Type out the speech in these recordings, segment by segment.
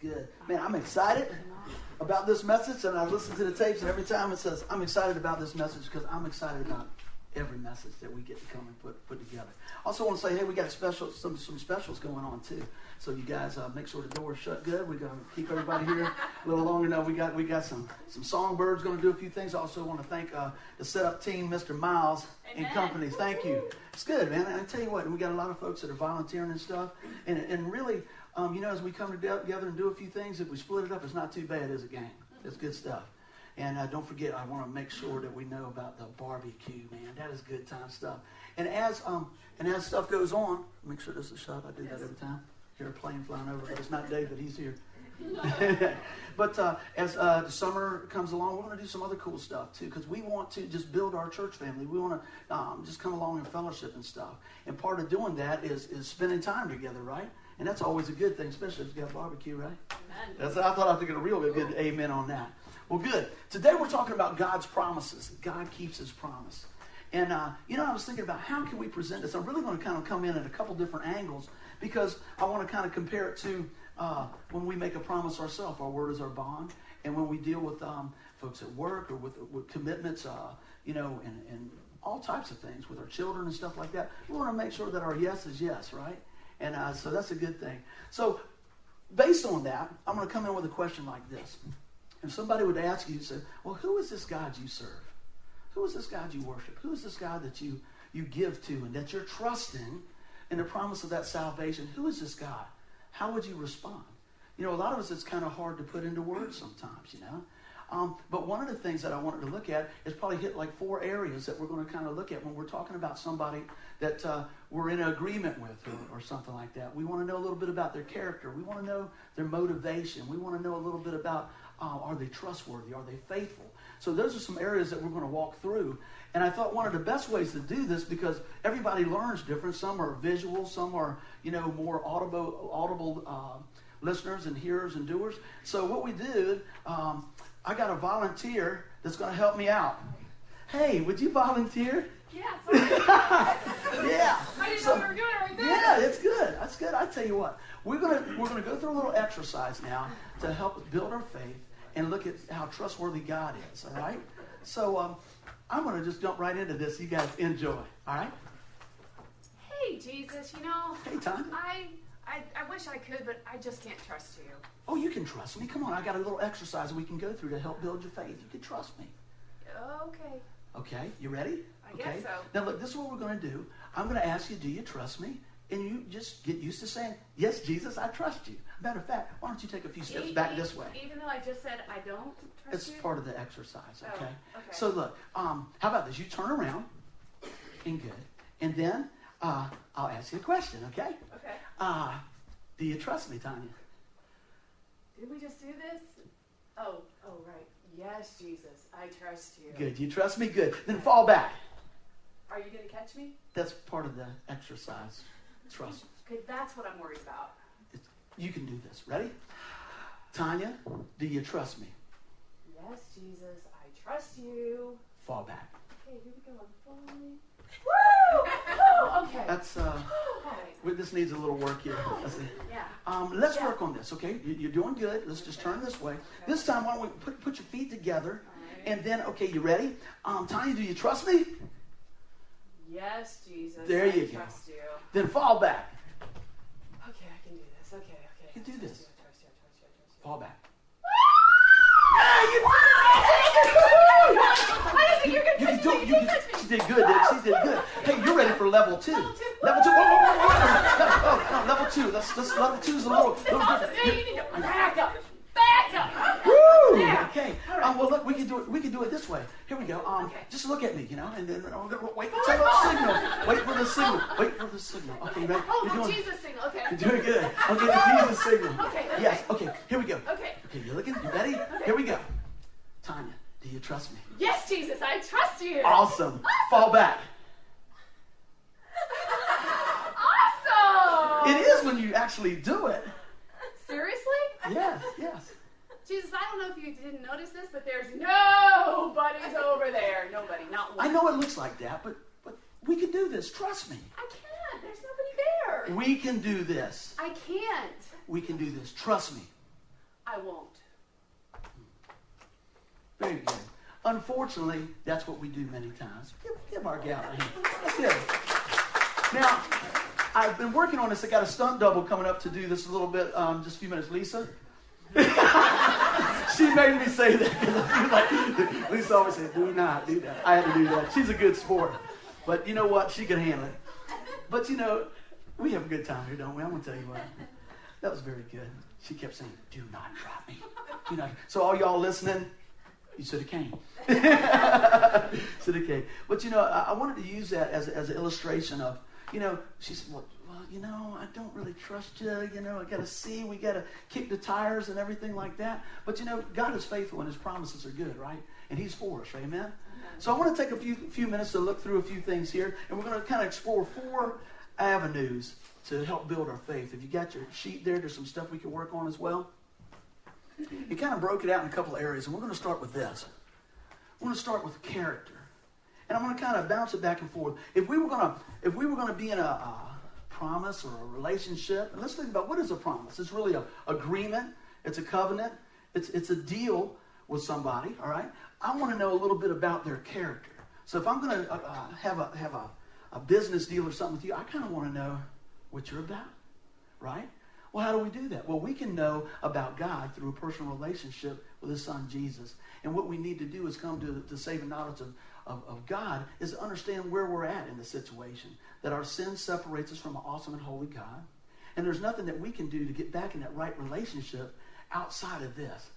good. Man, I'm excited about this message, and I listen to the tapes, and every time it says, I'm excited about this message because I'm excited about every message that we get to come and put, put together. Also want to say, hey, we got special some some specials going on too. So you guys uh, make sure the door's shut good. We're gonna keep everybody here a little longer. Now we got we got some some songbirds going to do a few things. I also want to thank uh, the setup team, Mr. Miles Amen. and company. Thank you. It's good, man. And I tell you what, we got a lot of folks that are volunteering and stuff, and and really. Um, you know, as we come together and do a few things, if we split it up, it's not too bad as a gang. It's good stuff. And uh, don't forget, I want to make sure that we know about the barbecue, man. That is good time stuff. And as um, and as stuff goes on, make sure this is shot. I do that every time. Hear a plane flying over, but it's not David. He's here. but uh, as uh, the summer comes along, we're going to do some other cool stuff too, because we want to just build our church family. We want to um, just come along and fellowship and stuff. And part of doing that is is spending time together, right? And that's always a good thing, especially if you got barbecue, right? Amen. That's, I thought I could get a real good amen on that. Well, good. Today we're talking about God's promises. God keeps His promise. And, uh, you know, I was thinking about how can we present this? I'm really going to kind of come in at a couple different angles because I want to kind of compare it to uh, when we make a promise ourselves. Our word is our bond. And when we deal with um, folks at work or with, with commitments, uh, you know, and, and all types of things with our children and stuff like that, we want to make sure that our yes is yes, right? And uh, so that's a good thing. So, based on that, I'm going to come in with a question like this. If somebody would ask you, say, well, who is this God you serve? Who is this God you worship? Who is this God that you, you give to and that you're trusting in the promise of that salvation? Who is this God? How would you respond? You know, a lot of us, it's kind of hard to put into words sometimes, you know. Um, but one of the things that I wanted to look at is probably hit like four areas that we're going to kind of look at when we're talking about somebody that uh, we're in agreement with or, or something like that. We want to know a little bit about their character. We want to know their motivation. We want to know a little bit about uh, are they trustworthy? Are they faithful? So those are some areas that we're going to walk through. And I thought one of the best ways to do this because everybody learns different. Some are visual, some are you know more audible, audible uh, listeners and hearers and doers. So what we did, um, I got a volunteer that's going to help me out. Hey, would you volunteer? Yeah. Yeah. I didn't So- know we were doing it right there. Yeah, it's good. That's good. I tell you what, we're gonna we're gonna go through a little exercise now to help us build our faith and look at how trustworthy God is. All right. So um, I'm gonna just jump right into this. You guys enjoy. All right. Hey, Jesus, you know, Hey, Tom. I, I, I wish I could, but I just can't trust you. Oh, you can trust me. Come on, I got a little exercise we can go through to help build your faith. You can trust me. Okay. Okay, you ready? I okay. guess so. Now look, this is what we're going to do. I'm going to ask you, do you trust me? And you just get used to saying, yes, Jesus, I trust you. Matter of fact, why don't you take a few steps E- back e- this way? Even though I just said I don't trust It's you. part of the exercise, Oh, okay? okay. So look, um, how about this? You turn around and good. And then uh, I'll ask you a question, okay? Okay. Uh, do you trust me, Tanya? Did we just do this? Oh, oh, right. Yes, Jesus, I trust you. Good. You trust me? Good. Then fall back. Are you going to catch me? That's part of the exercise. Trust. Okay, that's what I'm worried about. It's, you can do this. Ready? Tanya, do you trust me? Yes, Jesus, I trust you. Fall back. Okay, here we go. Woo! Woo! Okay. That's uh, well, this needs a little work here. Let's. Yeah. Um, let's Yeah. work on this, okay? You- You're doing good. Let's just turn this way. This time, why don't we put, put your feet together? Right. And then, okay, you ready? Um, Tanya, do you trust me? Yes, Jesus. There I you go. you. Then fall back. Okay, I can do this. Okay, okay. You can do this. You, I trust you. I trust you. I trust you. Fall back. Didn't think you were You gonna can do me. it. You You can can, catch me. she did good. Did she? Did good. Hey, you're ready for level two. Level two. Level two. Whoa, whoa. No, oh, no, level two. Let's, let's, level two is a little, little awesome. Yeah, you need to back up. Back up. Woo! Yeah. Okay. All right. Um, well, look, we can do it. We can do it this way. Here we go. Um, Okay. just look at me, you know, and then oh, wait Oh, for the oh. signal. Wait for the signal. Wait for the signal. Okay, you ready? Oh, You're the doing, Jesus signal. Okay. You're doing good. Okay, the Jesus signal. Okay, okay. Yes. Okay. Here we go. Okay. Okay, you looking? You ready? Here we go. Tanya, do you trust me? Yes, Jesus, I trust you. Awesome. Fall back. Awesome. It is when you actually do it. Seriously? Yes. Yes. Jesus, I don't know if you didn't notice this, but there's nobody's over there. Nobody, not one. I know it looks like that, but but we can do this. Trust me. I can't. There's nobody there. We can do this. I can't. We can do this. Trust me. I won't. Very good. Unfortunately, that's what we do many times. Give, give our gal a hand. Good. Now, I've been working on this. I got a stunt double coming up to do this a little bit, um, just a few minutes. Lisa? she made me say that. like, Lisa always said, do not do that. I had to do that. She's a good sport. But you know what? She can handle it. But you know, we have a good time here, don't we? I'm going to tell you what. That was very good. She kept saying, do not drop me. Do not. So all y'all listening, you should have came. should have came. But you know, I, I, wanted to use that as, as an illustration of, you know, she said, well, well, you know, I don't really trust you. You know, I got to see. We got to kick the tires and everything like that. But you know, God is faithful and His promises are good, right? And He's for us, right? Amen. So I want to take a few few minutes to look through a few things here, and we're going to kind of explore four avenues to help build our faith. If you got your sheet there, there's some stuff we can work on as well. It kind of broke it out in a couple of areas, and we're going to start with this. We're going to start with character, and I'm going to kind of bounce it back and forth. If we were going to, if we were going to be in a, a promise or a relationship, and let's think about what is a promise. It's really a agreement. It's a covenant. It's it's a deal with somebody. All right. I want to know a little bit about their character. So if I'm going to uh, uh, have a have a, a business deal or something with you, I kind of want to know what you're about, right? Well, how do we do that? Well, we can know about God through a personal relationship with His Son Jesus. And what we need to do is come to, to saving knowledge of, of, of God is to understand where we're at in the situation. That our sin separates us from an awesome and holy God. And there's nothing that we can do to get back in that right relationship outside of this.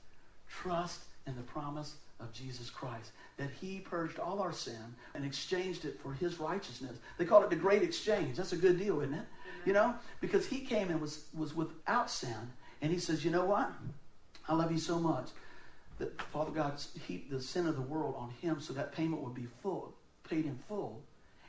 Trust in the promise of Jesus Christ. That he purged all our sin and exchanged it for his righteousness. They call it the great exchange. That's a good deal, isn't it? You know? Because he came and was, was without sin. And he says, you know what? I love you so much that Father God heaped the sin of the world on him so that payment would be full, paid in full.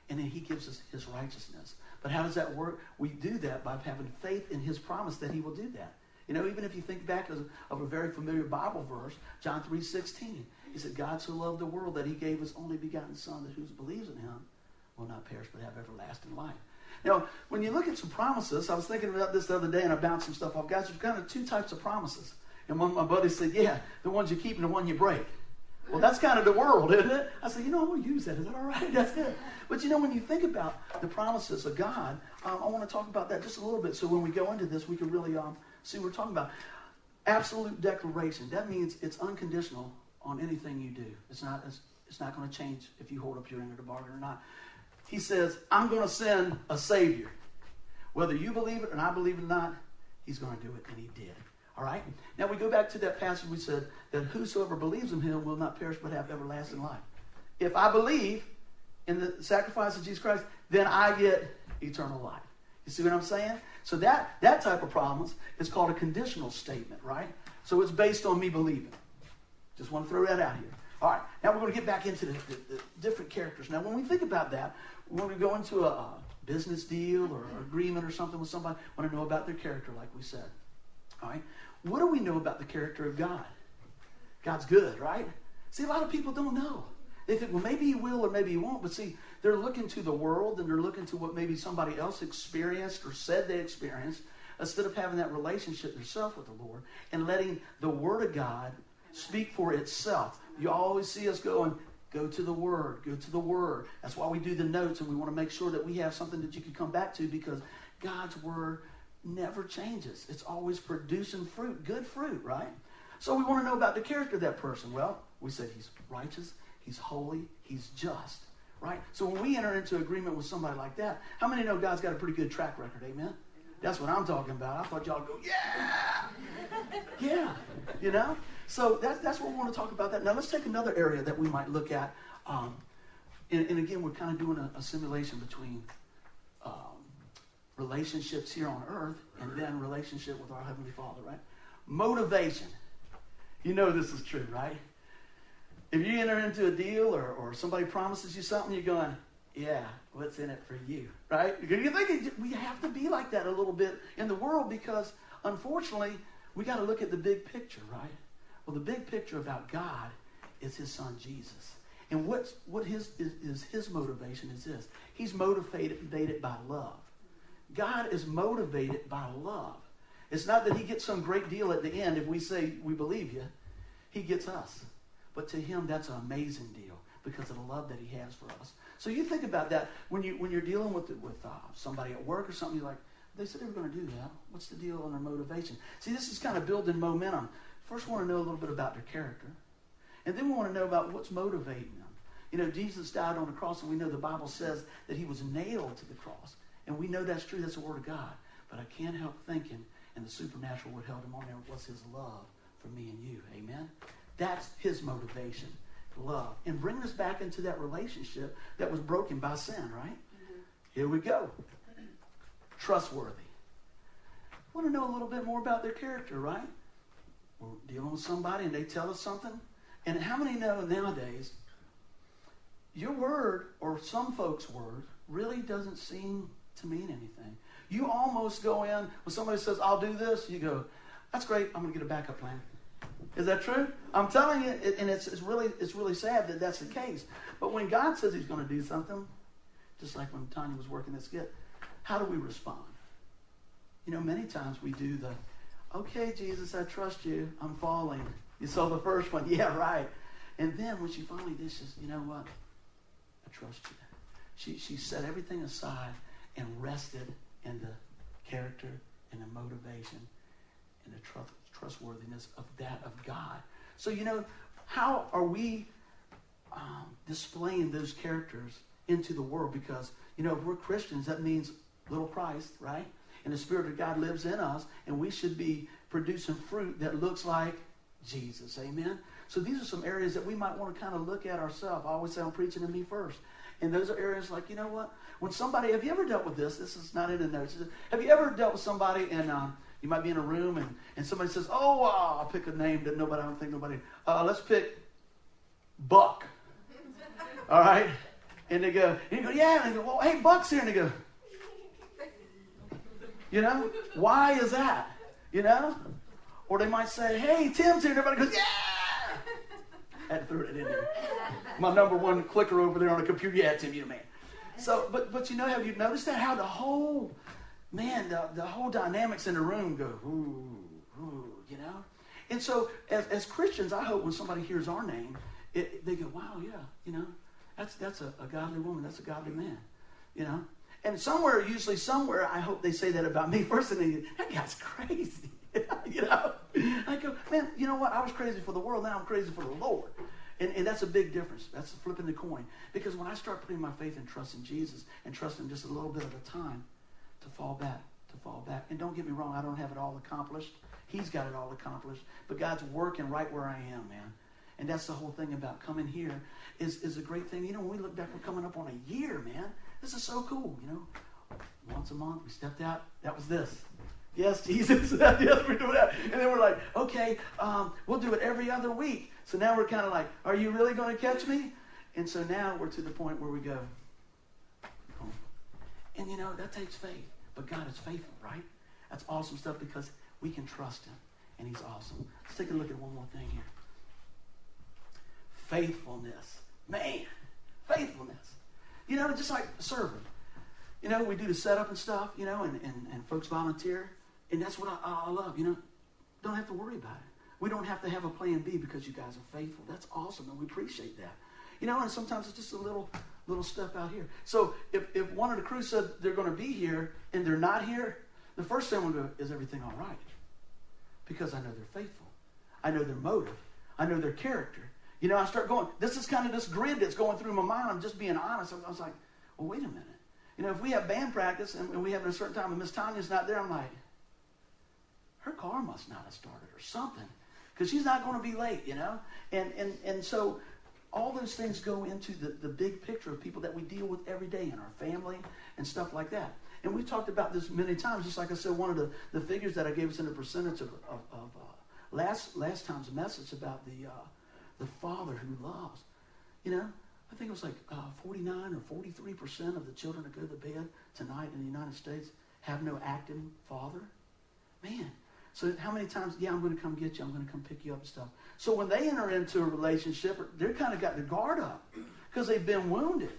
And then he gives us his righteousness. But how does that work? We do that by having faith in his promise that he will do that. You know, even if you think back of, of a very familiar Bible verse, John 3 16, he said, God so loved the world that he gave his only begotten Son, that whoso believes in him will not perish but have everlasting life. Now, when you look at some promises, I was thinking about this the other day and I bounced some stuff off. Guys, there's kind of two types of promises. And one of my buddies said, Yeah, the ones you keep and the one you break. Well, that's kind of the world, isn't it? I said, you know, I'm going to use that. Is that all right? That's good. But you know, when you think about the promises of God, um, I want to talk about that just a little bit so when we go into this, we can really um, see what we're talking about. Absolute declaration. That means it's unconditional on anything you do. It's not, it's, it's not going to change if you hold up your end of the bargain or not. He says, I'm going to send a Savior. Whether you believe it and I believe it or not, He's going to do it, and He did. All right? Now we go back to that passage we said that whosoever believes in Him will not perish but have everlasting life. If I believe in the sacrifice of Jesus Christ, then I get eternal life. You see what I'm saying? So that, that type of promise is called a conditional statement, right? So it's based on me believing. Just want to throw that out here. All right, now we're going to get back into the, the, the different characters. Now, when we think about that, when we go into a, a business deal or agreement or something with somebody, want to know about their character, like we said. All right, what do we know about the character of God? God's good, right? See, a lot of people don't know. They think, well, maybe he will or maybe he won't. But see, they're looking to the world and they're looking to what maybe somebody else experienced or said they experienced instead of having that relationship themselves with the Lord and letting the Word of God speak for itself. You always see us going, go to the Word, go to the Word. That's why we do the notes, and we want to make sure that we have something that you can come back to because God's Word never changes. It's always producing fruit, good fruit, right? So we want to know about the character of that person. Well, we said he's righteous, he's holy, he's just, right? So when we enter into agreement with somebody like that, how many know God's got a pretty good track record? Amen? That's what I'm talking about. I thought y'all go, yeah, yeah, you know? So that's, that's what we want to talk about that. Now let's take another area that we might look at. Um, and, and, again, we're kind of doing a, a simulation between um, relationships here on earth and then relationship with our Heavenly Father, right? Motivation. You know this is true, right? If you enter into a deal or, or somebody promises you something, you're going, yeah, what's in it for you, right? You think we have to be like that a little bit in the world because, unfortunately, we got to look at the big picture, right? Well, the big picture about God is his son Jesus. And what's, what his, is, is his motivation is this. He's motivated by love. God is motivated by love. It's not that he gets some great deal at the end if we say we believe you. He gets us. But to him, that's an amazing deal because of the love that he has for us. So you think about that when you when you're dealing with with uh, somebody at work or something. You're like, they said they were going to do that. What's the deal on their motivation? See, this is kind of building momentum. First, we want to know a little bit about their character, and then we want to know about what's motivating them. You know, Jesus died on the cross, and we know the Bible says that he was nailed to the cross, and we know that's true. That's the word of God. But I can't help thinking, and the supernatural would held him on there was his love for me and you. Amen. That's his motivation love and bringing us back into that relationship that was broken by sin, right? Mm-hmm. Here we go trustworthy. Want to know a little bit more about their character, right? We're dealing with somebody and they tell us something. And how many know nowadays your word or some folks' word really doesn't seem to mean anything? You almost go in when somebody says, I'll do this, you go, that's great, I'm going to get a backup plan. Is that true? I'm telling you, and it's, it's, really, it's really sad that that's the case. But when God says He's going to do something, just like when Tanya was working this skit, how do we respond? You know, many times we do the, okay, Jesus, I trust you. I'm falling. You saw the first one. Yeah, right. And then when she finally did, she says, you know what? I trust you. She, she set everything aside and rested in the character and the motivation and the trust, trustworthiness of that of God. So, you know, how are we um, displaying those characters into the world? Because, you know, if we're Christians, that means little Christ, right? And the Spirit of God lives in us, and we should be producing fruit that looks like Jesus. Amen? So these are some areas that we might want to kind of look at ourselves. I always say I'm preaching to me first. And those are areas like, you know what? When somebody, have you ever dealt with this? This is not in the notes. Have you ever dealt with somebody and um, you might be in a room and, and somebody says, oh, uh, I'll pick a name that nobody, I don't think nobody, uh, let's pick Buck. All right? And they go, and you go, yeah. And they go, well, hey, Buck's here. And they go, you know? Why is that? You know? Or they might say, hey, Tim's here. Everybody goes, yeah! I had to throw it in there. My number one clicker over there on the computer. Yeah, Tim, you man. So, but, but you know, have you noticed that? How the whole, man, the, the whole dynamics in the room go, ooh, ooh, you know? And so, as, as Christians, I hope when somebody hears our name, it, they go, wow, yeah, you know, that's, that's a, a godly woman, that's a godly man, you know? And somewhere, usually somewhere, I hope they say that about me first, and they that guy's crazy. you know? I go, man, you know what? I was crazy for the world, now I'm crazy for the Lord. And, and that's a big difference. That's flipping the coin. Because when I start putting my faith and trust in Jesus and trusting just a little bit at a time to fall back, to fall back. And don't get me wrong, I don't have it all accomplished. He's got it all accomplished. But God's working right where I am, man. And that's the whole thing about coming here is, is a great thing. You know, when we look back, we're coming up on a year, man. This is so cool, you know. Once a month, we stepped out. That was this. Yes, Jesus. yes, we're doing that. And then we're like, okay, um, we'll do it every other week. So now we're kind of like, are you really going to catch me? And so now we're to the point where we go, home. and you know, that takes faith. But God is faithful, right? That's awesome stuff because we can trust Him, and He's awesome. Let's take a look at one more thing here. Faithfulness. Man, faithfulness. You know, just like serving. You know, we do the setup and stuff, you know, and, and, and folks volunteer. And that's what I, I love, you know. Don't have to worry about it. We don't have to have a plan B because you guys are faithful. That's awesome, and we appreciate that. You know, and sometimes it's just a little little step out here. So if, if one of the crew said they're going to be here and they're not here, the first thing I'm going to go, is everything all right? Because I know they're faithful. I know their motive. I know their character. You know, I start going, this is kind of this grid that's going through my mind. I'm just being honest. I was like, well, wait a minute. You know, if we have band practice and we have a certain time and Miss Tanya's not there, I'm like, her car must not have started or something. Because she's not going to be late, you know? And, and, and so all those things go into the, the big picture of people that we deal with every day in our family and stuff like that. And we've talked about this many times. Just like I said, one of the, the figures that I gave us in the percentage of, of, of uh, last, last time's message about the, uh, the Father who loves. You know, I think it was like uh, 49 or 43 percent of the children that go to bed tonight in the United States have no acting father. Man, so how many times? Yeah, I'm going to come get you. I'm going to come pick you up and stuff. So when they enter into a relationship, they're kind of got their guard up because they've been wounded,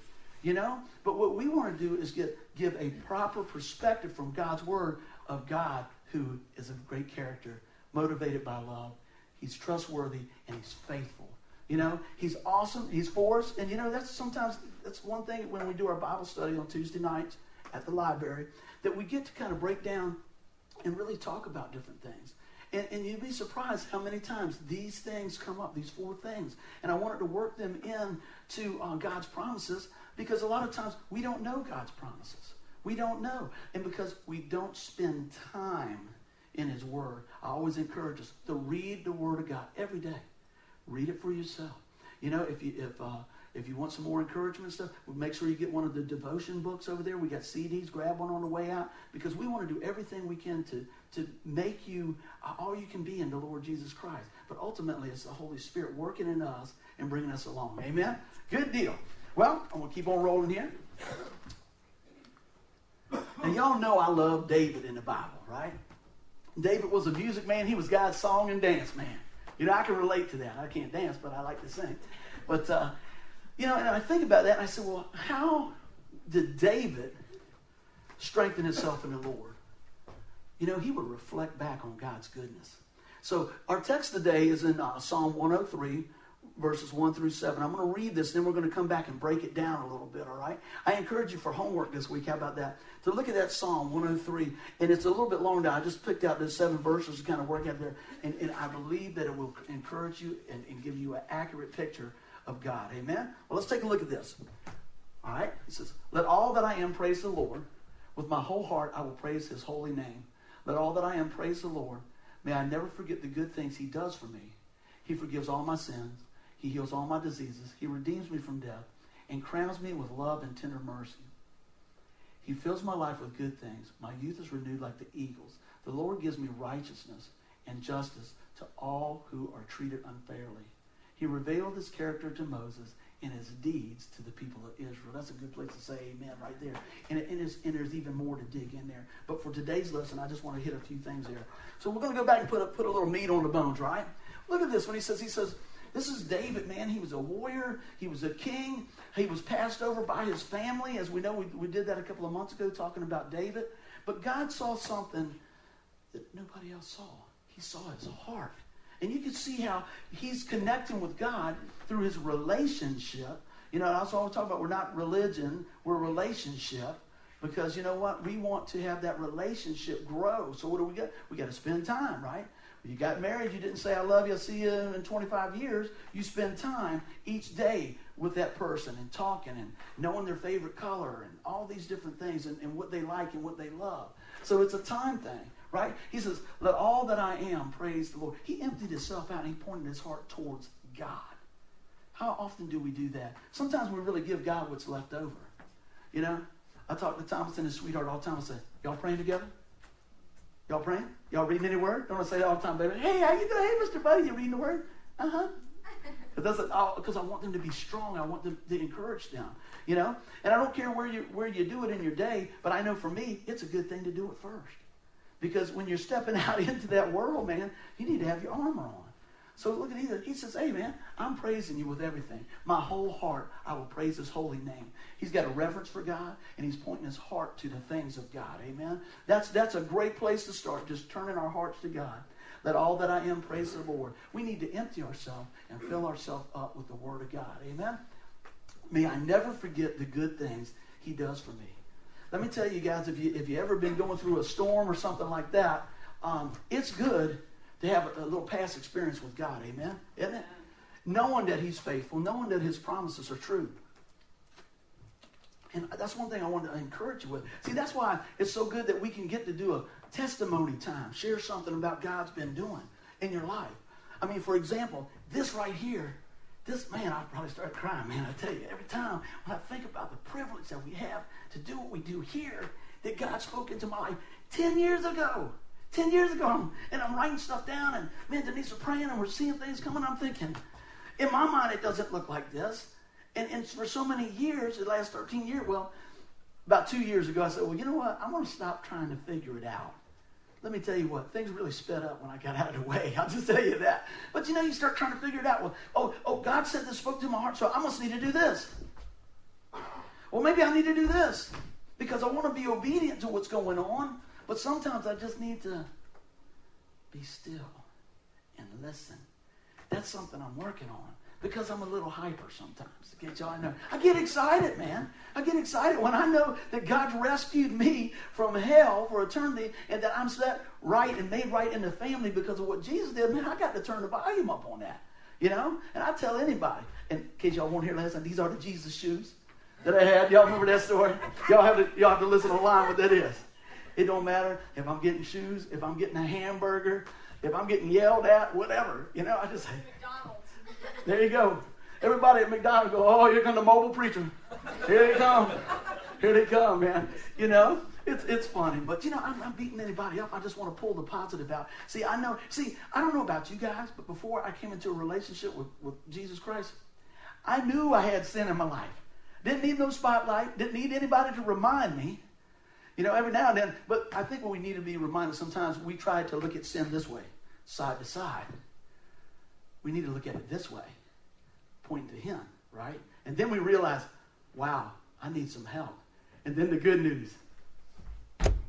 you know. But what we want to do is get give a proper perspective from God's word of God who is a great character, motivated by love. He's trustworthy and he's faithful. You know, he's awesome. He's for us. And you know, that's sometimes that's one thing when we do our Bible study on Tuesday nights at the library that we get to kind of break down and really talk about different things. And, and, you'd be surprised how many times these things come up, these four things. And I wanted to work them in to uh, God's promises because a lot of times we don't know God's promises. We don't know. And because we don't spend time in His Word, I always encourage us to read the Word of God every day. Read it for yourself. You know, if you if uh, if you want some more encouragement stuff, make sure you get one of the devotion books over there. We got CDs. Grab one on the way out because we want to do everything we can to to make you uh, all you can be in the Lord Jesus Christ. But ultimately, it's the Holy Spirit working in us and bringing us along. Amen. Good deal. Well, I'm gonna keep on rolling here. And y'all know I love David in the Bible, right? David was a music man. He was God's song and dance man. You know, I can relate to that. I can't dance, but I like to sing. But, uh, you know, and I think about that and I said, well, how did David strengthen himself in the Lord? You know, he would reflect back on God's goodness. So our text today is in uh, Psalm 103, verses 1 through 7. I'm going to read this, then we're going to come back and break it down a little bit, all right? I encourage you for homework this week. How about that? To look at that Psalm 103, and it's a little bit long now. I just picked out the seven verses to kind of work out there, and, and I believe that it will encourage you and, and give you an accurate picture of God. Amen? Well, let's take a look at this. All right? It says, Let all that I am praise the Lord. With my whole heart I will praise his holy name. Let all that I am praise the Lord. May I never forget the good things he does for me. He forgives all my sins. He heals all my diseases. He redeems me from death and crowns me with love and tender mercy. He fills my life with good things. My youth is renewed like the eagles. The Lord gives me righteousness and justice to all who are treated unfairly. He revealed his character to Moses and his deeds to the people of Israel. That's a good place to say amen right there. And, it, and, and, there's even more to dig in there. But for today's lesson, I just want to hit a few things there. So we're going to go back and put a, put a little meat on the bones, right? Look at this when he says, he says, this is David, man. He was a warrior. He was a king. He was passed over by his family. As we know, we, we did that a couple of months ago talking about David. But God saw something that nobody else saw. He saw his heart. And you can see how he's connecting with God through his relationship. You know, that's what we're talking about. We're not religion, we're relationship. Because you know what? We want to have that relationship grow. So what do we got? We got to spend time, right? You got married, you didn't say, I love you, I'll see you in 25 years. You spend time each day with that person and talking and knowing their favorite color and all these different things and, and what they like and what they love. So it's a time thing, right? He says, Let all that I am praise the Lord. He emptied himself out and he pointed his heart towards God. How often do we do that? Sometimes we really give God what's left over. You know, I talk to Thomas and his sweetheart all the time. I say, Y'all praying together? Y'all praying? Y'all reading any word? Don't I say that all the time, baby? Hey, how you doing? Hey, Mr. Buddy, you reading the word? Uh-huh. Because I want them to be strong. I want them to encourage them. You know? And I don't care where you where you do it in your day, but I know for me, it's a good thing to do it first. Because when you're stepping out into that world, man, you need to have your armor on. So look at Ethan. He says, Hey, man, I'm praising you with everything. My whole heart, I will praise his holy name. He's got a reverence for God, and he's pointing his heart to the things of God. Amen. That's, that's a great place to start, just turning our hearts to God. Let all that I am praise the Lord. We need to empty ourselves and fill ourselves up with the Word of God. Amen. May I never forget the good things he does for me. Let me tell you guys, if you if you ever been going through a storm or something like that, um, it's good to have a, little past experience with God. Amen? Isn't it? Knowing that He's faithful, knowing that His promises are true. And that's one thing I want to encourage you with. See, that's why it's so good that we can get to do a testimony time, share something about God's been doing in your life. I mean, for example, this right here, this man, I probably start crying, man. I tell you, every time when I think about the privilege that we have to do what we do here, that God spoke into my life 10 years ago. 10 years ago, and I'm writing stuff down, and me and Denise are praying, and we're seeing things coming. I'm thinking, in my mind, it doesn't look like this. And, and for so many years, the last 13 years, well, about two years ago, I said, well, you know what? I'm going to stop trying to figure it out. Let me tell you what, things really sped up when I got out of the way. I'll just tell you that. But you know, you start trying to figure it out. Well, oh, oh, God said this, spoke to my heart, so I must need to do this. Well, maybe I need to do this because I want to be obedient to what's going on. But sometimes I just need to be still and listen. That's something I'm working on because I'm a little hyper sometimes. To get y'all know, I get excited, man. I get excited when I know that God rescued me from hell for eternity, and that I'm set right and made right in the family because of what Jesus did. Man, I got to turn the volume up on that, you know. And I tell anybody, in case y'all won't hear last time, these are the Jesus shoes that I had. Y'all remember that story? Y'all have to y'all have to listen online what that is. It don't matter if I'm getting shoes, if I'm getting a hamburger, if I'm getting yelled at, whatever. You know, I just say, McDonald's. There you go. Everybody at McDonald's go, oh, here come the mobile preacher. Here they come. Here they come, man. You know, it's it's funny, but you know, I'm not beating anybody up. I just want to pull the positive out. See, I know. See, I don't know about you guys, but before I came into a relationship with, with Jesus Christ, I knew I had sin in my life. Didn't need no spotlight. Didn't need anybody to remind me. You know, every now and then. But I think what we need to be reminded sometimes we try to look at sin this way, side to side. We need to look at it this way, pointing to Him, right? And then we realize, wow, I need some help. And then the good news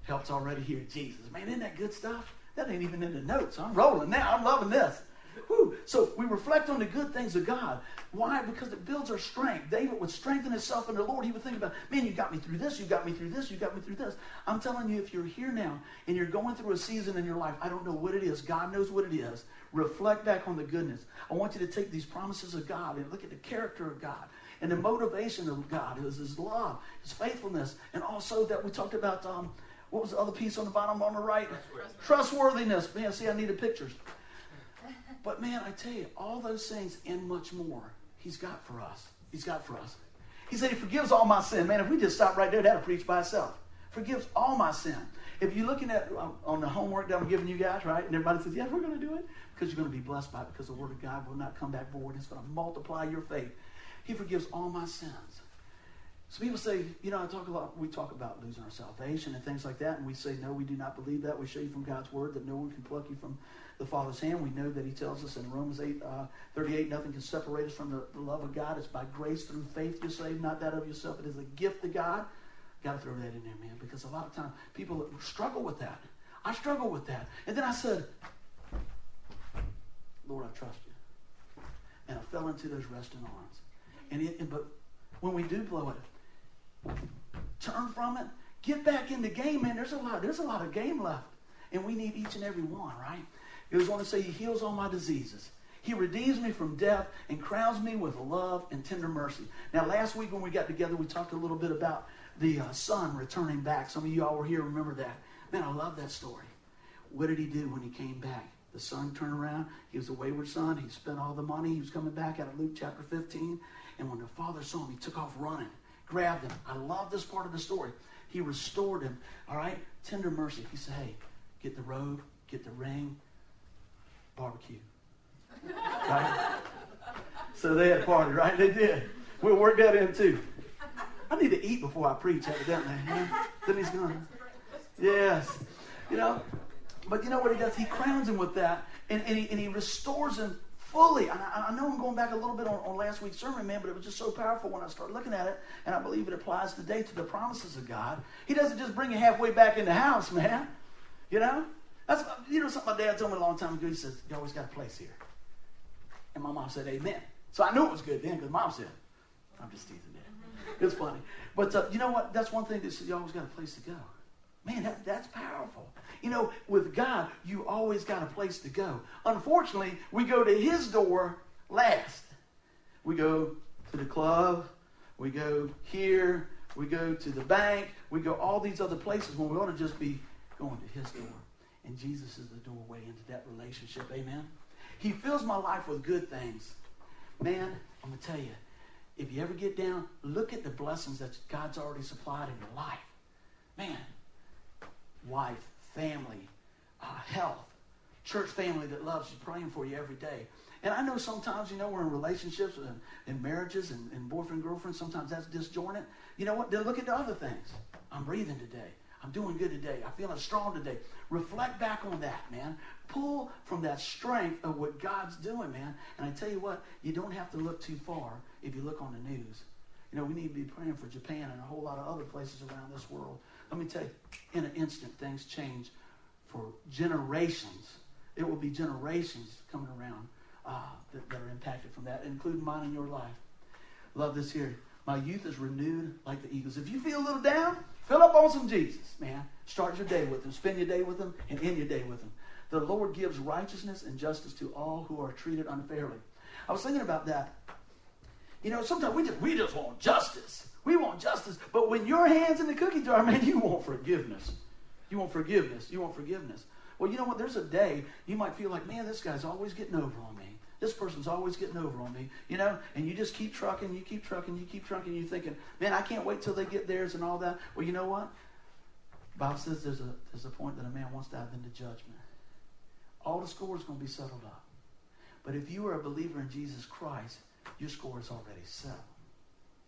help's already here. Jesus, man, isn't that good stuff? That ain't even in the notes. I'm rolling now. I'm loving this. Whew. So we reflect on the good things of God. Why? Because it builds our strength. David would strengthen himself in the Lord. He would think about, man, you got me through this, you got me through this, you got me through this. I'm telling you, if you're here now and you're going through a season in your life, I don't know what it is. God knows what it is. Reflect back on the goodness. I want you to take these promises of God and look at the character of God and the motivation of God is His love, His faithfulness, and also that we talked about. Um, what was the other piece on the bottom on the right? Trustworthiness. Trustworthiness. Man, see, I needed pictures. But man, I tell you, all those things and much more, He's got for us. He's got for us. He said He forgives all my sin. Man, if we just stop right there, that'll preach by itself. Forgives all my sin. If you're looking at uh, on the homework that I'm giving you guys, right, and everybody says, "Yeah, we're going to do it," because you're going to be blessed by it, because the Word of God will not come back void. It's going to multiply your faith. He forgives all my sins. So people say, you know, I talk a lot. We talk about losing our salvation and things like that, and we say, no, we do not believe that. We show you from God's Word that no one can pluck you from the Father's hand. We know that He tells us in Romans 8 uh, 38, nothing can separate us from the, the, love of God. It's by grace through faith you're saved, not that of yourself. It is a gift of God. Got to throw that in there, man, because a lot of times people struggle with that. I struggle with that. And then I said, Lord, I trust you. And I fell into those resting arms. And it, but when we do blow it, turn from it, get back in the game, man. There's a lot, there's a lot of game left. And we need each and every one, right? It was going to say, He heals all my diseases. He redeems me from death and crowns me with love and tender mercy. Now, last week when we got together, we talked a little bit about the uh, son returning back. Some of you all were here, remember that. Man, I love that story. What did he do when he came back? The son turned around. He was a wayward son. He spent all the money. He was coming back out of Luke chapter 15. And when the father saw him, he took off running, grabbed him. I love this part of the story. He restored him. All right? Tender mercy. He said, hey, get the robe, get the ring, barbecue. Right? so they had a party, right? They did. We'll work that in too. I need to eat before I preach, evidently. Then he's gone. yes. You know, but you know what he does? He crowns him with that, and, and, he, and he restores him fully. I, I know I'm going back a little bit on, on last week's sermon, man, but it was just so powerful when I started looking at it, and I believe it applies today to the promises of God. He doesn't just bring you halfway back in the house, man. You know? That's you know something my dad told me a long time ago. He says, You always got a place here. And my mom said, Amen. So I knew it was good then because mom said, I'm just teasing it. It's funny. But uh, you know what? That's one thing that says you always got a place to go. Man, that, that's powerful. You know, with God, you always got a place to go. Unfortunately, we go to His door last. We go to the club, we go here, we go to the bank, we go all these other places when we ought to just be going to His door. And Jesus is the doorway into that relationship. Amen. He fills my life with good things. Man, I'm going to tell you, if you ever get down, look at the blessings that God's already supplied in your life. Man, wife, family, uh, health, church family that loves you, praying for you every day. And I know sometimes, you know, we're in relationships and in marriages and, and boyfriend, girlfriend. Sometimes that's disjointed. You know what? Then look at the other things. I'm breathing today. I'm doing good today. I'm feeling strong today. Reflect back on that, man. Pull from that strength of what God's doing, man. And I tell you what, you don't have to look too far if you look on the news. You know, we need to be praying for Japan and a whole lot of other places around this world. Let me tell you, in an instant, things change for generations. it will be generations coming around uh, that, that are impacted from that, including mine in your life. Love this here. My youth is renewed like the eagles. If you feel a little down, fill up on some Jesus, man. Start your day with him. Spend your day with him and end your day with him. The Lord gives righteousness and justice to all who are treated unfairly. I was thinking about that. You know, sometimes we just we just want justice. We want justice. But when your hand's in the cookie jar, man, you want forgiveness. You want forgiveness. You want forgiveness. Well, you know what? There's a day you might feel like, man, this guy's always getting over on me. This person's always getting over on me, you know, and you just keep trucking, you keep trucking, you keep trucking, you're thinking, man, I can't wait till they get theirs and all that. Well, you know what? Bible says there's a there's a point that a man wants to have into judgment. All the score is going to be settled up. But if you are a believer in Jesus Christ, your score is already settled.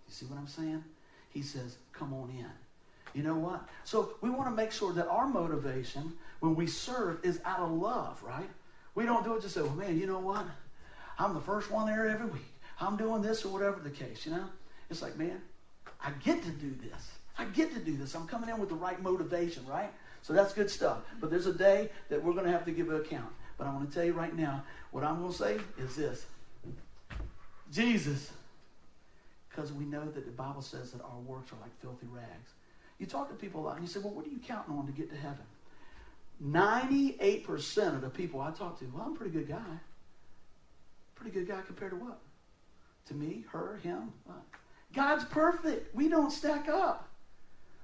You see what I'm saying? He says, come on in. You know what? So we want to make sure that our motivation when we serve is out of love, right? We don't do it just say, well, man, you know what? I'm the first one there every week. I'm doing this or whatever the case, you know? It's like, man, I get to do this. I get to do this. I'm coming in with the right motivation, right? So that's good stuff. But there's a day that we're going to have to give an account. But I want to tell you right now, what I'm going to say is this Jesus, because we know that the Bible says that our works are like filthy rags. You talk to people a lot and you say, well, what are you counting on to get to heaven? 98% of the people I talk to, well, I'm a pretty good guy. Pretty good guy compared to what? To me, her, him? What? God's perfect. We don't stack up.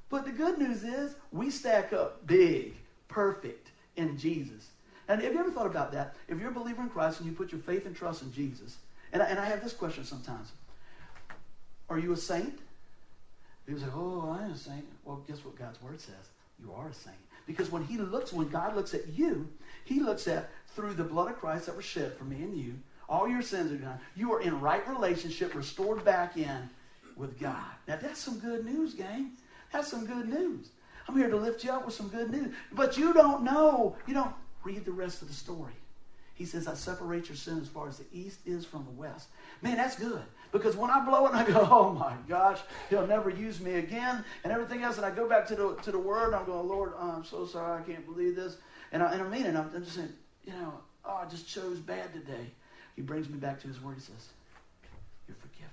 But the good news is we stack up big, perfect in Jesus. And have you ever thought about that? If you're a believer in Christ and you put your faith and trust in Jesus, and I, and I have this question sometimes Are you a saint? People say, Oh, I'm a saint. Well, guess what God's word says? You are a saint. Because when He looks, when God looks at you, He looks at through the blood of Christ that was shed for me and you, all your sins are gone. You are in right relationship, restored back in with God. Now that's some good news, gang. That's some good news. I'm here to lift you up with some good news. But you don't know. You don't read the rest of the story. He says, I separate your sin as far as the east is from the west. Man, that's good. Because when I blow it I go, oh my gosh, he'll never use me again, and everything else, and I go back to the, to the word, I'm going, Lord, oh, I'm so sorry, I can't believe this. And I, and I mean it, I'm, I'm just saying, you know, oh, I just chose bad today. He brings me back to his word. He says, You're forgiven.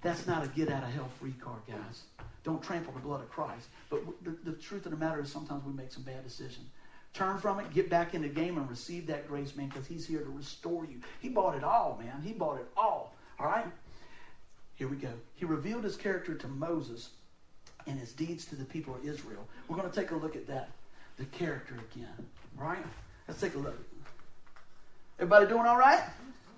That's not a get out of hell free card, guys. Don't trample the blood of Christ. But the, the truth of the matter is sometimes we make some bad decisions. Turn from it, get back in the game, and receive that grace, man, because he's here to restore you. He bought it all, man. He bought it all. All right? Here we go. He revealed his character to Moses and his deeds to the people of Israel. We're going to take a look at that, the character again. Right? Let's take a look. Everybody doing all right?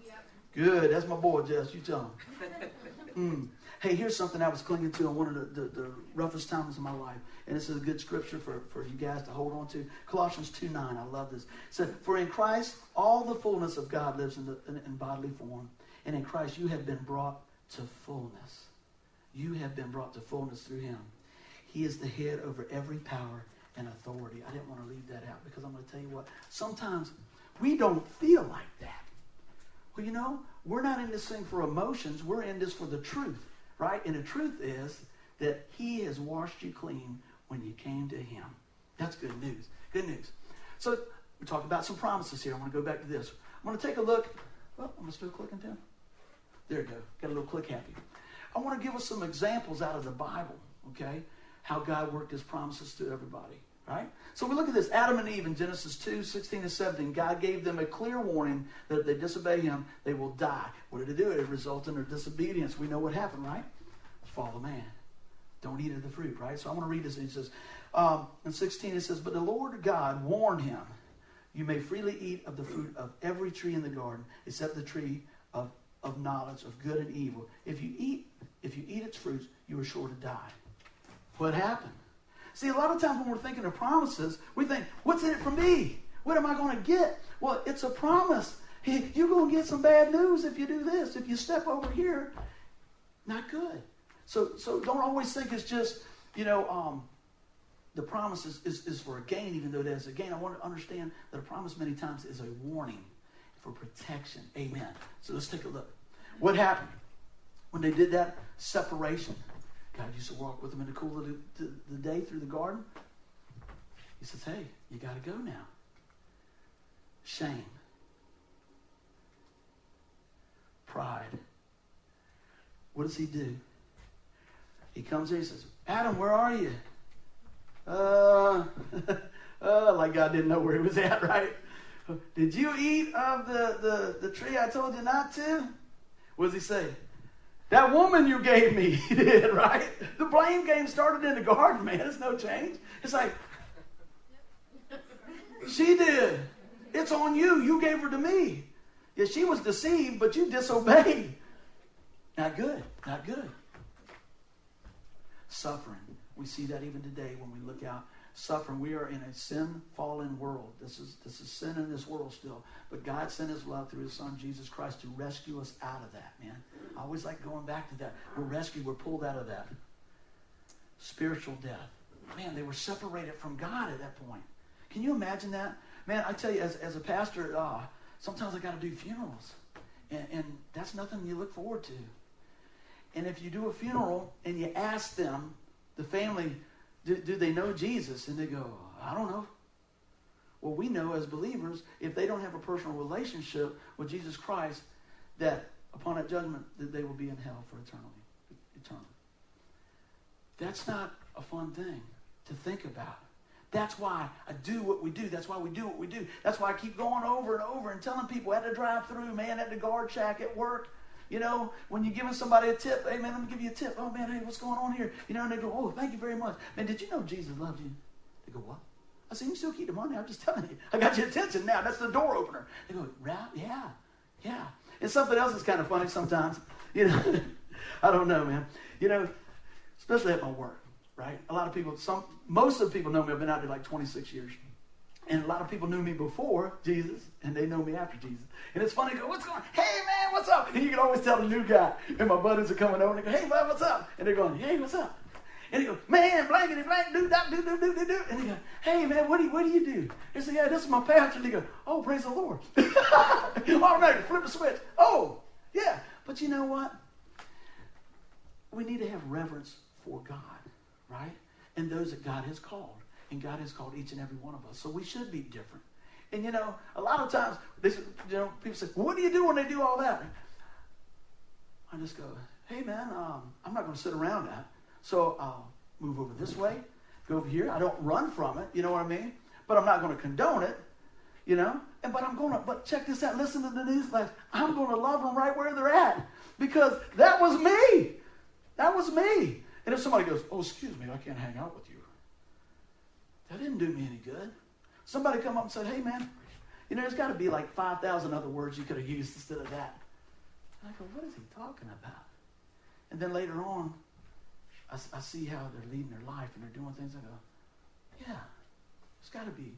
Yep. Good. That's my boy, Jess. You tell him. Mm. Hey, here's something I was clinging to in one of the, the, the, roughest times of my life. And this is a good scripture for, for you guys to hold on to. Colossians 2 9. I love this. It said, For in Christ all the fullness of God lives in, the, in, in bodily form. And in Christ you have been brought to fullness. You have been brought to fullness through him. He is the head over every power and authority. I didn't want to leave that out because I'm going to tell you what. Sometimes we don't feel like that. Well, you know, we're not in this thing for emotions. We're in this for the truth, right? And the truth is that He has washed you clean when you came to Him. That's good news. Good news. So we talked about some promises here. I want to go back to this. I'm going to take a look. Oh, well, I'm still clicking, Tim. There you go. Got a little click happy. I want to give us some examples out of the Bible, okay? How God worked His promises to everybody. Right? So we look at this Adam and Eve in Genesis 2 16 and 17. God gave them a clear warning that if they disobey Him, they will die. What did it do? It resulted in their disobedience. We know what happened, right? Fall of man. Don't eat of the fruit, right? So I want to read this. It says, um, in 16, it says, But the Lord God warned him, You may freely eat of the fruit of every tree in the garden, except the tree of, of knowledge of good and evil. If you eat, if you eat its fruits, you are sure to die. What happened? See, a lot of times when we're thinking of promises, we think, what's in it for me? What am I going to get? Well, it's a promise. You're going to get some bad news if you do this. If you step over here, not good. So, so don't always think it's just, you know, um, the promise is, is, is for a gain, even though there's a gain. I want to understand that a promise many times is a warning for protection. Amen. So let's take a look. What happened when they did that separation? God used to walk with him in the cool of the, the, the day through the garden. He says, Hey, you got to go now. Shame. Pride. What does he do? He comes in and says, Adam, where are you? Uh, uh, like God didn't know where he was at, right? Did you eat of the, the, the tree I told you not to? What does he say? That woman you gave me, he did, right? The blame game started in the garden, man. It's no change. It's like, she did. It's on you. You gave her to me. Yeah, she was deceived, but you disobeyed. Not good. Not good. Suffering. We see that even today when we look out. Suffering. We are in a sin fallen world. This is this is sin in this world still. But God sent his love through his son Jesus Christ to rescue us out of that, man. I always like going back to that. We're rescued, we're pulled out of that. Spiritual death. Man, they were separated from God at that point. Can you imagine that? Man, I tell you, as, as a pastor, uh, sometimes I got to do funerals. And, and that's nothing you look forward to. And if you do a funeral and you ask them, the family, do, do they know Jesus? And they go, I don't know. Well, we know as believers, if they don't have a personal relationship with Jesus Christ, that upon that judgment, that they will be in hell for eternity. Eternal. That's not a fun thing to think about. That's why I do what we do. That's why we do what we do. That's why I keep going over and over and telling people at the drive through, man, at the guard shack, at work, you know, when you're giving somebody a tip, hey, man, let me give you a tip. Oh, man, hey, what's going on here? You know, and they go, oh, thank you very much. Man, did you know Jesus loved you? They go, what? I said, you still keep the money. I'm just telling you. I got your attention now. That's the door opener. They go, Rap yeah, yeah. And something else is kind of funny sometimes. You know, I don't know, man. You know, especially at my work, right? A lot of people, some, most of the people know me. I've been out there like 26 years. And a lot of people knew me before Jesus, and they know me after Jesus. And it's funny, go, what's going on? Hey, man, what's up? And you can always tell the new guy. And my buddies are coming over and they go, hey, man, what's up? And they're going, hey, what's up? And he goes, man, blankety blank, do that, do do do do do. And he goes, hey man, what do you what do you do? He said, yeah, this is my pastor. And he goes, oh, praise the Lord. Automatically flip the switch. Oh, yeah. But you know what? We need to have reverence for God, right? And those that God has called. And God has called each and every one of us. So we should be different. And you know, a lot of times, they, you know, people say, "What do you do when they do all that?" I just go, "Hey, man, um, I'm not going to sit around that. So I'll move over this way, go over here. I don't run from it. You know what I mean? But I'm not going to condone it. You know. And but I'm going to. But check this out. Listen to the newsflash. I'm going to love them right where they're at because that was me. That was me. And if somebody goes, "Oh, excuse me, I can't hang out with you," that didn't do me any good. Somebody come up and said, hey, man, you know, there's got to be like 5,000 other words you could have used instead of that. And I go, what is he talking about? And then later on, I, I see how they're leading their life and they're doing things. I go, yeah, there's got to be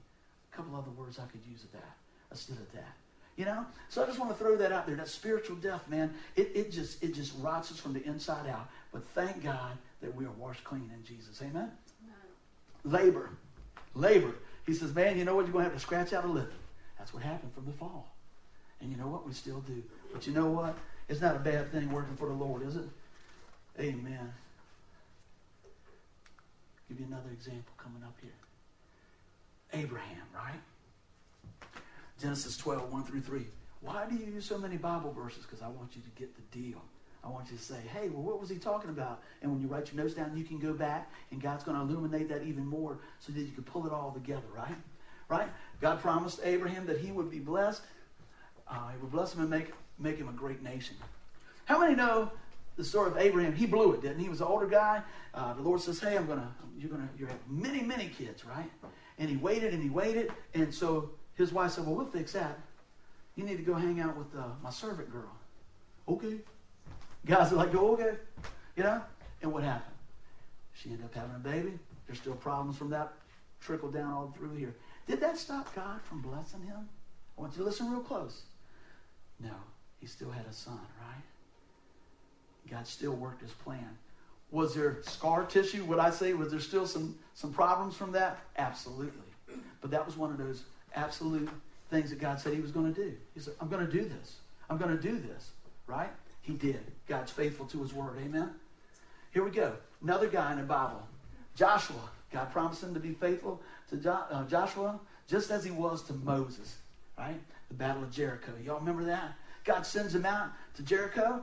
a couple other words I could use of that instead of that. You know? So I just want to throw that out there. That spiritual death, man, it, it just it just rots us from the inside out. But thank God that we are washed clean in Jesus. Amen? Amen. Labor. Labor. He says, man, you know what? You're going to have to scratch out a living. That's what happened from the fall. And you know what? We still do. But you know what? It's not a bad thing working for the Lord, is it? Amen. Give you another example coming up here. Abraham, right? Genesis 12, 1 through 3. Why do you use so many Bible verses? Because I want you to get the deal. I want you to say, hey, well, what was he talking about? And when you write your notes down, you can go back, and God's going to illuminate that even more so that you can pull it all together, right? Right? God promised Abraham that he would be blessed. Uh, he would bless him and make, make him a great nation. How many know the story of Abraham? He blew it, didn't he? He was an older guy. Uh, the Lord says, hey, I'm going to, you're going to, you have many, many kids, right? And he waited and he waited. And so his wife said, well, we'll fix that. You need to go hang out with uh, my servant girl. Okay. Guys are like, go, okay. You know? And what happened? She ended up having a baby. There's still problems from that trickle down all through here. Did that stop God from blessing him? I want you to listen real close. No, he still had a son, right? God still worked his plan. Was there scar tissue? Would I say was there still some some problems from that? Absolutely. But that was one of those absolute things that God said He was going to do. He said, "I'm going to do this. I'm going to do this." Right? He did. God's faithful to his word. Amen? Here we go. Another guy in the Bible. Joshua. God promised him to be faithful to jo- uh, Joshua just as he was to Moses. right? The Battle of Jericho. Y'all remember that? God sends him out to Jericho.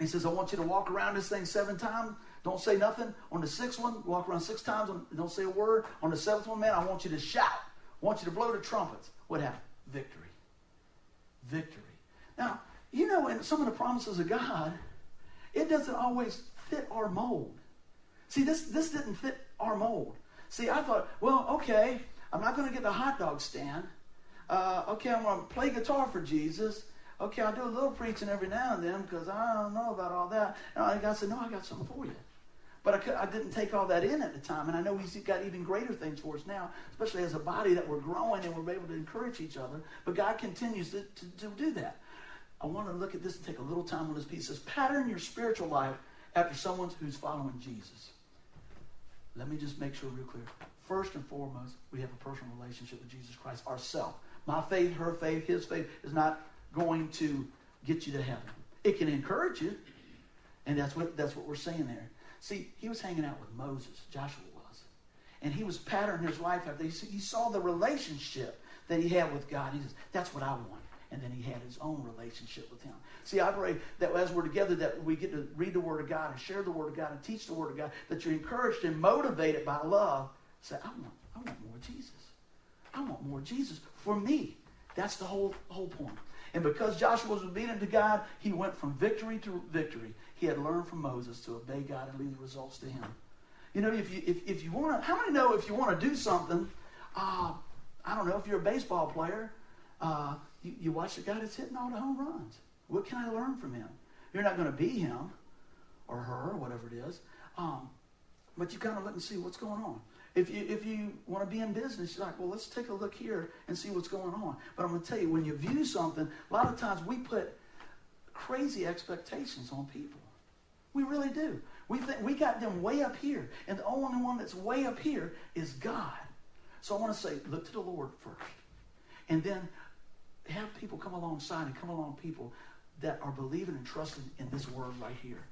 He says, I want you to walk around this thing seven times. Don't say nothing. On the sixth one, walk around six times. Don't say a word. On the seventh one, man, I want you to shout. I want you to blow the trumpets. What happened? Victory. Victory. Now, you know, in some of the promises of God, it doesn't always fit our mold. See, this, this didn't fit our mold. See, I thought, well, okay, I'm not going to get the hot dog stand. Uh, okay, I'm going to play guitar for Jesus. Okay, I'll do a little preaching every now and then because I don't know about all that. And God said, no, I got something for you. But I, could, I, didn't take all that in at the time, and I know He's got even greater things for us now, especially as a body that we're growing and we're able to encourage each other. But God continues to, to, to do that. I want to look at this and take a little time on this piece. It says, pattern your spiritual life after someone who's following Jesus. Let me just make sure real clear. First and foremost, we have a personal relationship with Jesus Christ ourselves. My faith, her faith, his faith is not going to get you to heaven. It can encourage you, and that's what that's what we're saying there. See, he was hanging out with Moses, Joshua was, and he was patterning his life after he saw the relationship that he had with God. He says, "That's what I want." And then he had his own relationship with him. See, I pray that as we're together, that we get to read the Word of God and share the Word of God and teach the Word of God, that you're encouraged and motivated by love. Say, I want, I want more Jesus. I want more Jesus for me. That's the whole whole point. And because Joshua was obedient to God, he went from victory to victory. He had learned from Moses to obey God and leave the results to him. You know, if you if, if you want to, how many know if you want to do something, uh, I don't know, if you're a baseball player, uh, you, you watch the guy that's hitting all the home runs. What can I learn from him? You're not going to be him or her or whatever it is, um, but you kind of look and see what's going on. If you, if you want to be in business, you're like, well, let's take a look here and see what's going on. But I'm going to tell you, when you view something, a lot of times we put crazy expectations on people. We really do. We think we got them way up here, and the only one that's way up here is God. So I want to say, look to the Lord first, and then have people come alongside and come along people that are believing and trusting in this word right here,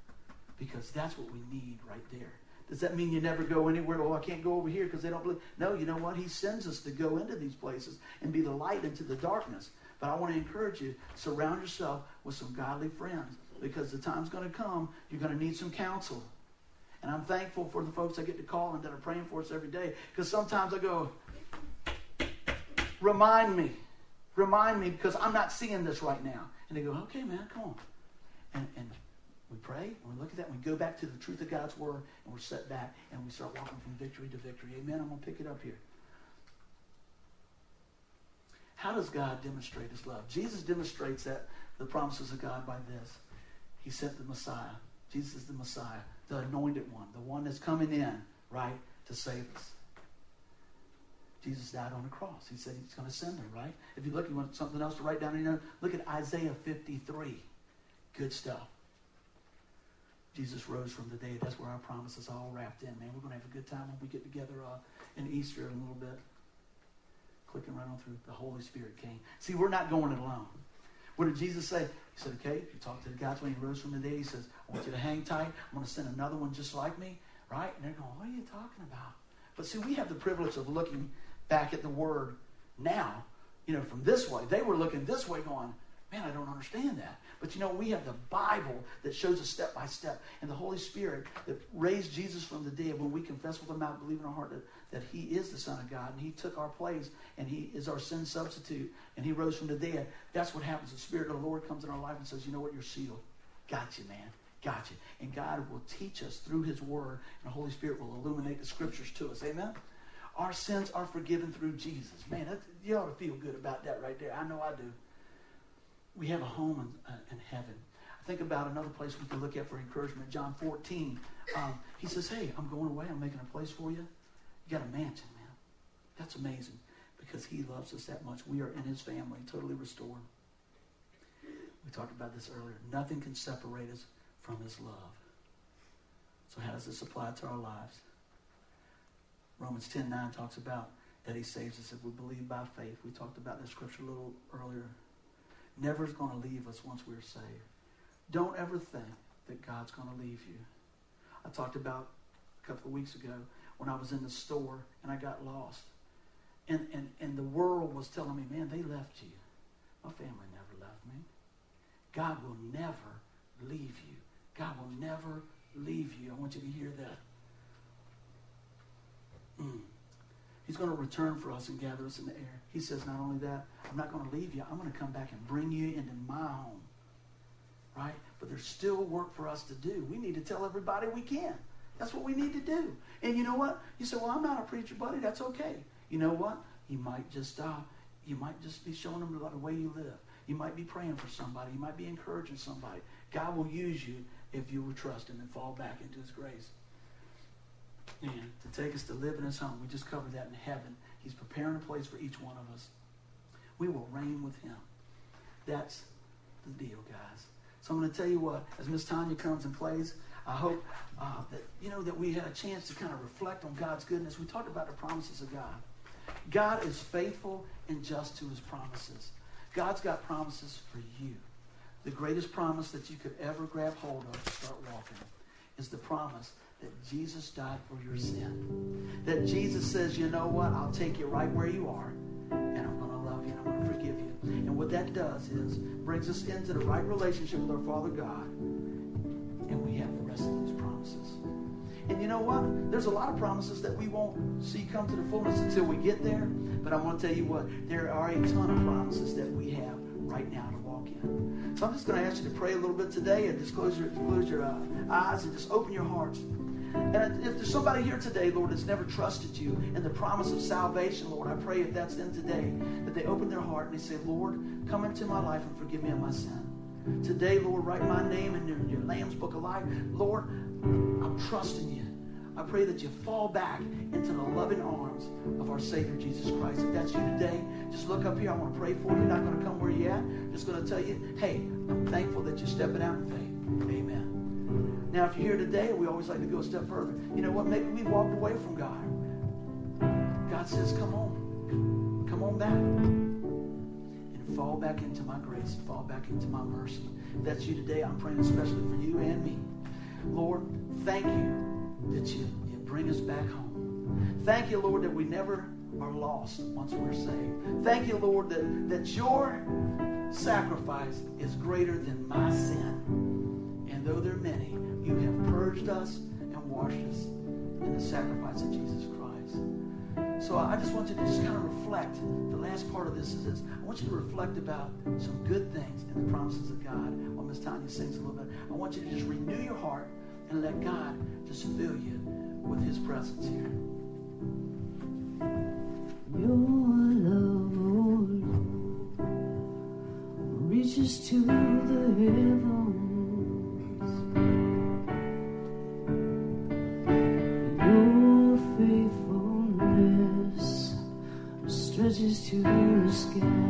because that's what we need right there. Does that mean you never go anywhere? Oh, I can't go over here because they don't believe. No, you know what? He sends us to go into these places and be the light into the darkness. But I want to encourage you, surround yourself with some godly friends because the time's going to come, you're going to need some counsel. And I'm thankful for the folks I get to call and that are praying for us every day because sometimes I go, remind me, remind me because I'm not seeing this right now. And they go, okay, man, come on. And, and we pray, and we look at that, and we go back to the truth of God's word, and we're set back, and we start walking from victory to victory. Amen. I'm going to pick it up here. How does God demonstrate his love? Jesus demonstrates that the promises of God by this. He sent the Messiah. Jesus is the Messiah, the anointed one, the one that's coming in, right, to save us. Jesus died on the cross. He said he's going to send them, right? If you look, you want something else to write down, you know, look at Isaiah 53. Good stuff. Jesus rose from the dead. That's where our promise is all wrapped in, man. We're going to have a good time when we get together uh, in Easter in a little bit. Clicking right on through. The Holy Spirit came. See, we're not going it alone. What did Jesus say? He said, okay, you talk to the guys when he rose from the dead, he says, I want you to hang tight. I'm going to send another one just like me, right? And they're going, what are you talking about? But see, we have the privilege of looking back at the Word now, you know, from this way. They were looking this way going, man, I don't understand that. But you know, we have the Bible that shows us step by step, and the Holy Spirit that raised Jesus from the dead. When we confess with our mouth, believe in our heart that, that He is the Son of God, and He took our place, and He is our sin substitute, and He rose from the dead. That's what happens. The Spirit of the Lord comes in our life and says, you know what, you're sealed. Got you, man. Got you. And God will teach us through His Word, and the Holy Spirit will illuminate the Scriptures to us. Amen? Our sins are forgiven through Jesus. Man, you ought to feel good about that right there. I know I do we have a home in, uh, in heaven. I think about another place we can look at for encouragement. John 14. Um, he says, Hey, I'm going away. I'm making a place for you. You got a mansion, man. That's amazing because he loves us that much. We are in his family, totally restored. We talked about this earlier. Nothing can separate us from his love. So how does this apply to our lives? Romans 10 9 talks about that he saves us if we believe by faith. We talked about this scripture a little earlier never is going to leave us once we're saved. Don't ever think that God's going to leave you. I talked about a couple of weeks ago when I was in the store and I got lost. and, and, and the world was telling me, man, they left you. My family never left me. God will never leave you. God will never leave you. I want you to hear that. Mm. He's going to return for us and gather us in the air. He says, not only that, I'm not going to leave you. I'm going to come back and bring you into my home. Right? But there's still work for us to do. We need to tell everybody we can. That's what we need to do. And you know what? You say, well, I'm not a preacher, buddy. That's okay. You know what? You might just uh, you might just be showing them the way you live. You might be praying for somebody. You might be encouraging somebody. God will use you if you will trust Him and fall back into His grace. And to take us to live in His home, we just covered that in heaven. He's preparing a place for each one of us. We will reign with Him. That's the deal, guys. So I'm going to tell you what, as Miss Tanya comes and plays, I hope uh, that you know that we had a chance to kind of reflect on God's goodness. We talked about the promises of God. God is faithful and just to his promises. God's got promises for you. The greatest promise that you could ever grab hold of to start walking is the promise that Jesus died for your sin. That Jesus says, you know what? I'll take you right where you are, and I'm going to love you, and I'm going to forgive you. And what that does is brings us into the right relationship with our Father God, and we have the rest of those promises. And you know what? There's a lot of promises that we won't see come to the fullness until we get there. But I want to tell you what, there are a ton of promises that we have right now to walk in. So I'm just going to ask you to pray a little bit today and just close your, close your uh, eyes and just open your hearts. And if there's somebody here today, Lord, that's never trusted you and the promise of salvation, Lord, I pray if that's them today, that they open their heart and they say, Lord, come into my life and forgive me of my sin. Today, Lord, write my name in your, your Lamb's Book of Life. Lord, I'm trusting you. I pray that you fall back into the loving arms of our Savior Jesus Christ. If that's you today, just look up here. I want to pray for you. Not going to come where you're at. Just going to tell you, hey, I'm thankful that you're stepping out in faith. Amen. Now, if you're here today, we always like to go a step further. You know what? Maybe we've walked away from God. God says, come on. Come on back. And fall back into my grace. Fall back into my mercy. If that's you today, I'm praying especially for you and me. Lord, thank you that you, you bring us back home. Thank you, Lord, that we never are lost once we're saved. Thank you, Lord, that, that your sacrifice is greater than my sin. And though there are many, you have purged us and washed us in the sacrifice of Jesus Christ. So I just want you to just kind of reflect. The last part of this is this. I want you to reflect about some good things and the promises of God. While Miss Tanya sings a little bit, I want you to just renew your heart and let God just fill you with his presence here. Your love, Lord, reaches to the heavens. Your faithfulness stretches to the sky.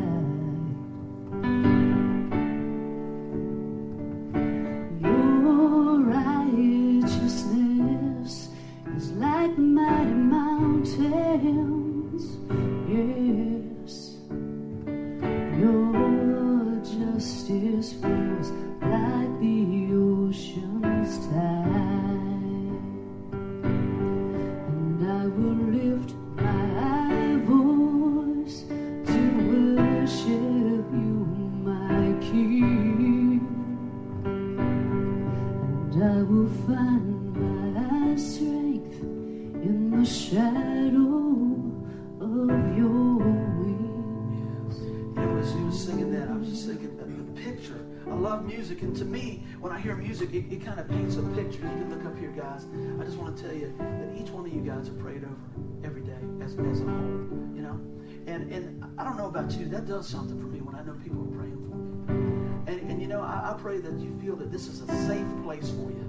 That each one of you guys are prayed over every day as, as a whole, you know? And, and I don't know about you, that does something for me when I know people are praying for me. And, and you know, I, I pray that you feel that this is a safe place for you.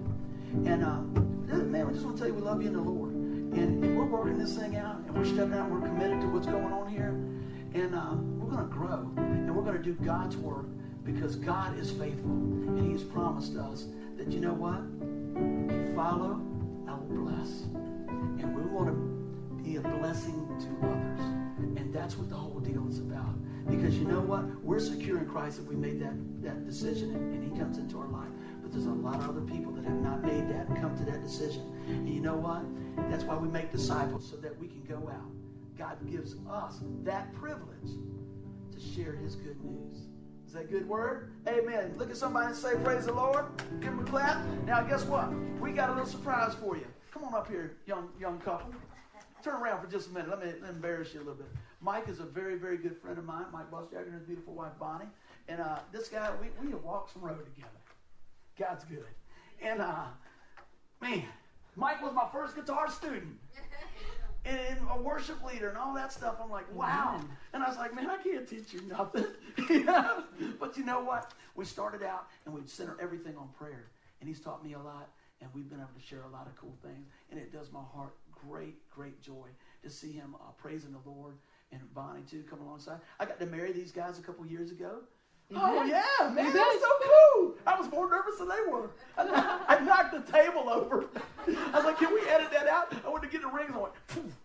And uh, man, I just want to tell you we love you in the Lord. And, and, we're working this thing out, and we're stepping out. And we're committed to what's going on here, and uh, we're going to grow, and we're going to do God's work because God is faithful, and He's promised us that you know what? Follow, I will bless, and we want to be a blessing to others, and that's what the whole deal is about. Because you know what? We're secure in Christ if we made that, that decision and, and He comes into our life. But there's a lot of other people that have not made that come to that decision. And you know what? That's why we make disciples so that we can go out God gives us that privilege to share his good news. Is that good word? Amen. Look at somebody and say, Praise the Lord. Give them a clap. Now, guess what? We got a little surprise for you. Come on up here, young young couple. Turn around for just a minute. Let me, embarrass you a little bit. Mike is a very, very good friend of mine. Mike Bosjagger and his beautiful wife, Bonnie. And uh, this guy, we, we have walked some road together. God's good. And, uh, man, Mike was my first guitar student and a worship leader and all that stuff. I'm like, wow. And I was like, man, I can't teach you nothing. But you know what? We started out and we'd center everything on prayer. And he's taught me a lot. And we've been able to share a lot of cool things. And it does my heart great, great joy to see him uh, praising the Lord and Bonnie too come alongside. I got to marry these guys a couple years ago. Oh yeah, man, that's so cool. I was more nervous than they were. I, knocked- I knocked the table over. I was like, "Can we edit that out?" I went to get the rings. I went,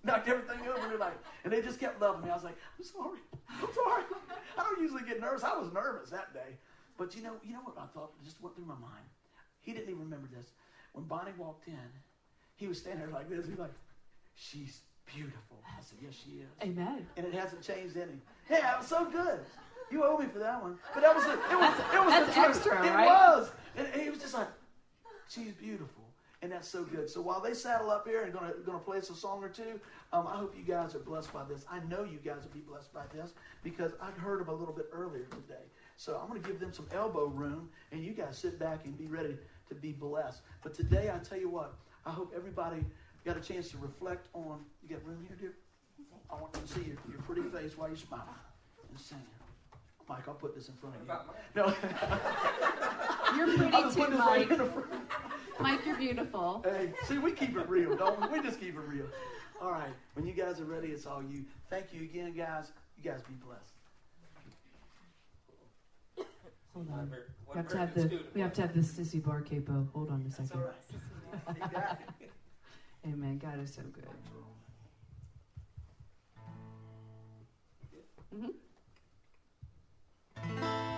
knocked everything over. And like, and they just kept loving me. I was like, "I'm sorry, I'm sorry." I don't usually get nervous. I was nervous that day, but you know, you know what I thought just went through my mind. He didn't even remember this. When Bonnie walked in, he was standing there like this. He's like, "She's beautiful." I said, "Yes, she is." Amen. and it hasn't changed any. Yeah, it was so good. You owe me for that one. But that was a, it was it was that's the truth. extra, It right? was. And, and he was just like, she's beautiful. And that's so good. So while they saddle up here and gonna gonna play us a song or two, um, I hope you guys are blessed by this. I know you guys will be blessed by this because I heard them a little bit earlier today. So I'm gonna give them some elbow room, and you guys sit back and be ready to be blessed. But today, I tell you what, I hope everybody got a chance to reflect on. You got room here, dear? I want to see your, your pretty face while you smile and sing. Mike, I'll put this in front of you. No, You're I'll pretty too, put this right Mike. in the front. Mike, you're beautiful. Hey, see, we keep it real, don't we? We just keep it real. All right, when you guys are ready, it's all you. Thank you again, guys. You guys be blessed. Hold on. We have to have the we have to have the sissy bar capo. Hold on a That's second. all right. You. Amen. God is so good. Mhm. There's